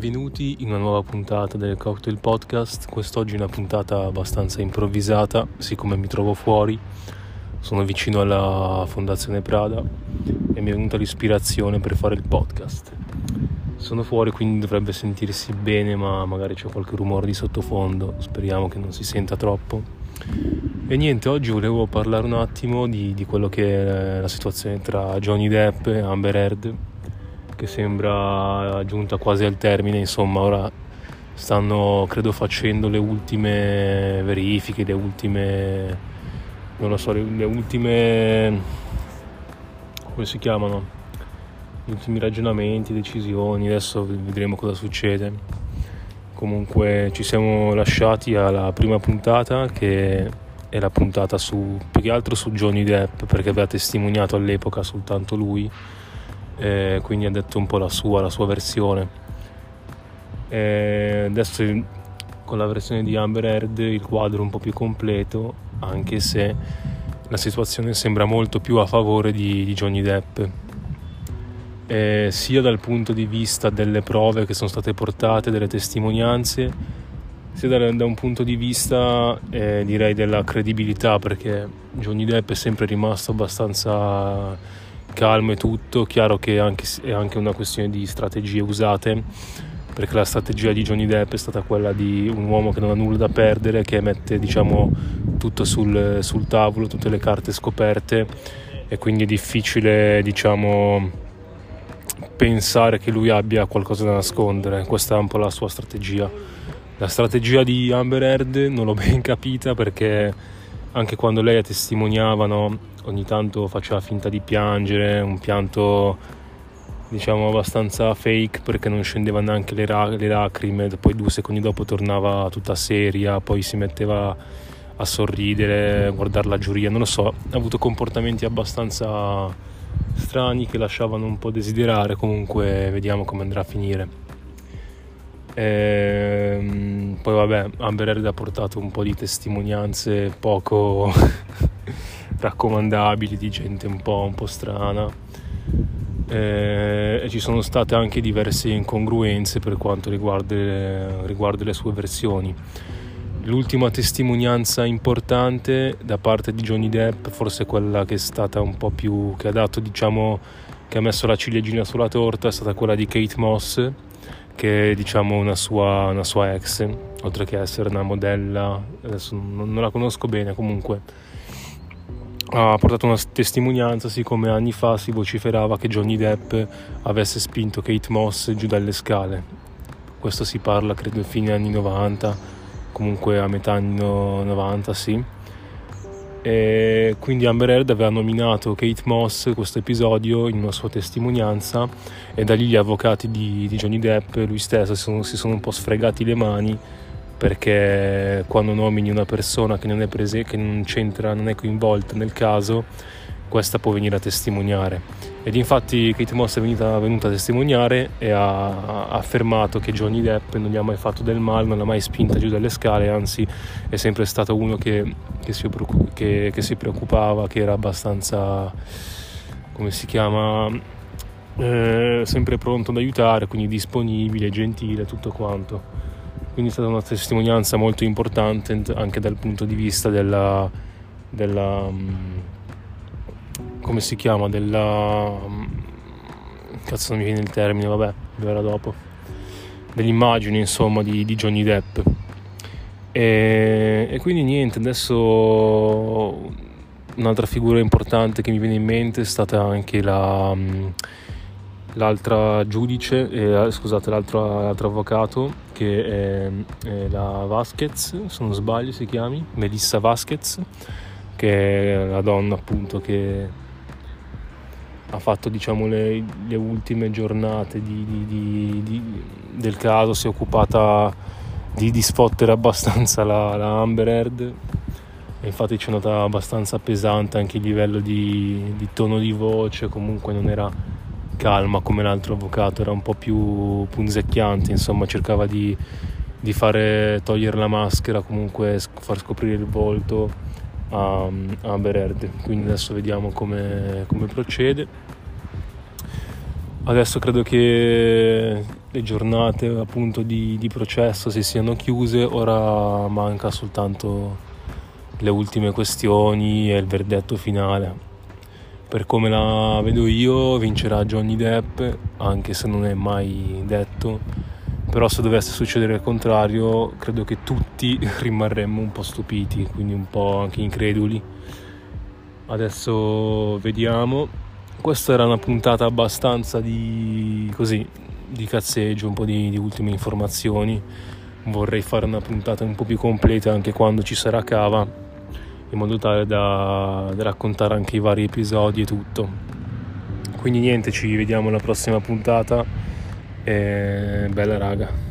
benvenuti in una nuova puntata del Cocktail Podcast. Quest'oggi è una puntata abbastanza improvvisata, siccome mi trovo fuori, sono vicino alla Fondazione Prada e mi è venuta l'ispirazione per fare il podcast. Sono fuori quindi dovrebbe sentirsi bene, ma magari c'è qualche rumore di sottofondo, speriamo che non si senta troppo. E niente, oggi volevo parlare un attimo di, di quello che è la situazione tra Johnny Depp e Amber Heard che sembra giunta quasi al termine, insomma ora stanno credo facendo le ultime verifiche, le ultime non lo so, le, ultime come si chiamano? Gli ultimi ragionamenti, decisioni, adesso vedremo cosa succede. Comunque ci siamo lasciati alla prima puntata che è la puntata su più che altro su Johnny Depp perché aveva testimoniato all'epoca soltanto lui eh, quindi ha detto un po' la sua, la sua versione. E adesso con la versione di Amber Heard il quadro è un po' più completo, anche se la situazione sembra molto più a favore di, di Johnny Depp. Eh, sia dal punto di vista delle prove che sono state portate, delle testimonianze, sia da, da un punto di vista eh, direi della credibilità, perché Johnny Depp è sempre rimasto abbastanza calmo e tutto, chiaro che anche, è anche una questione di strategie usate, perché la strategia di Johnny Depp è stata quella di un uomo che non ha nulla da perdere, che mette diciamo, tutto sul, sul tavolo, tutte le carte scoperte e quindi è difficile diciamo, pensare che lui abbia qualcosa da nascondere, questa è un po' la sua strategia. La strategia di Amber Heard non l'ho ben capita perché anche quando lei testimoniava no, ogni tanto faceva finta di piangere, un pianto diciamo abbastanza fake perché non scendeva neanche le, ra- le lacrime, poi due secondi dopo tornava tutta seria, poi si metteva a sorridere, a guardare la giuria, non lo so, ha avuto comportamenti abbastanza strani che lasciavano un po' desiderare, comunque vediamo come andrà a finire. Ehm, poi vabbè, Amber Heard ha portato un po' di testimonianze poco raccomandabili di gente un po', un po strana eh, e ci sono state anche diverse incongruenze per quanto riguarda le, riguarda le sue versioni. L'ultima testimonianza importante da parte di Johnny Depp, forse quella che è stata un po' più che ha dato, diciamo, che ha messo la ciliegina sulla torta, è stata quella di Kate Moss, che è diciamo una sua, una sua ex, oltre che essere una modella, adesso non, non la conosco bene comunque ha portato una testimonianza, siccome anni fa si vociferava che Johnny Depp avesse spinto Kate Moss giù dalle scale. Questo si parla credo fine anni 90, comunque a metà anni 90, sì. E quindi Amber Heard aveva nominato Kate Moss questo episodio in una sua testimonianza e da lì gli avvocati di, di Johnny Depp, lui stesso, si sono, si sono un po' sfregati le mani perché quando nomini una persona che non è prese, che non c'entra, non è coinvolta nel caso, questa può venire a testimoniare. Ed infatti Kate Moss è venuta, venuta a testimoniare e ha, ha, affermato che Johnny Depp non gli ha mai fatto del male, non l'ha mai spinta giù dalle scale, anzi è sempre stato uno che, che, si, che, che si, preoccupava, che era abbastanza, come si chiama, eh, sempre pronto ad aiutare, quindi disponibile, gentile, tutto quanto. Quindi è stata una testimonianza molto importante anche dal punto di vista della, della mm, come si chiama della cazzo non mi viene il termine vabbè verrà dopo. Dell'immagine insomma di, di Johnny Depp. E, e, quindi niente adesso un'altra figura importante che mi viene in mente è stata anche la l'altra giudice, eh, scusate, l'altro, l'altro, avvocato che è, è, la Vasquez, se non sbaglio si chiami, Melissa Vasquez, che è la donna appunto che ha fatto diciamo le, le ultime giornate di, di, di, del caso, si è occupata di, sfottere abbastanza la, la Amber Heard. Infatti c'è nota abbastanza pesante anche il livello di, di tono di voce, comunque non era calma come l'altro avvocato, era un po' più punzecchiante, insomma cercava di, di fare, togliere la maschera, comunque far scoprire il volto a, a Bererd. Quindi adesso vediamo come, come procede. Adesso credo che le giornate appunto di, di processo si siano chiuse, ora manca soltanto le ultime questioni e il verdetto finale. Per come la vedo io, vincerà Johnny Depp, anche se non è mai detto. Però se dovesse succedere il contrario, credo che tutti rimarremmo un po' stupiti, quindi un po' anche increduli. Adesso vediamo. Questa era una puntata abbastanza di così, di cazzeggio, un po' di, di ultime informazioni. Vorrei fare una puntata un po' più completa anche quando ci sarà cava in modo tale da, da raccontare anche i vari episodi e tutto. Quindi niente, ci vediamo alla prossima puntata e bella raga.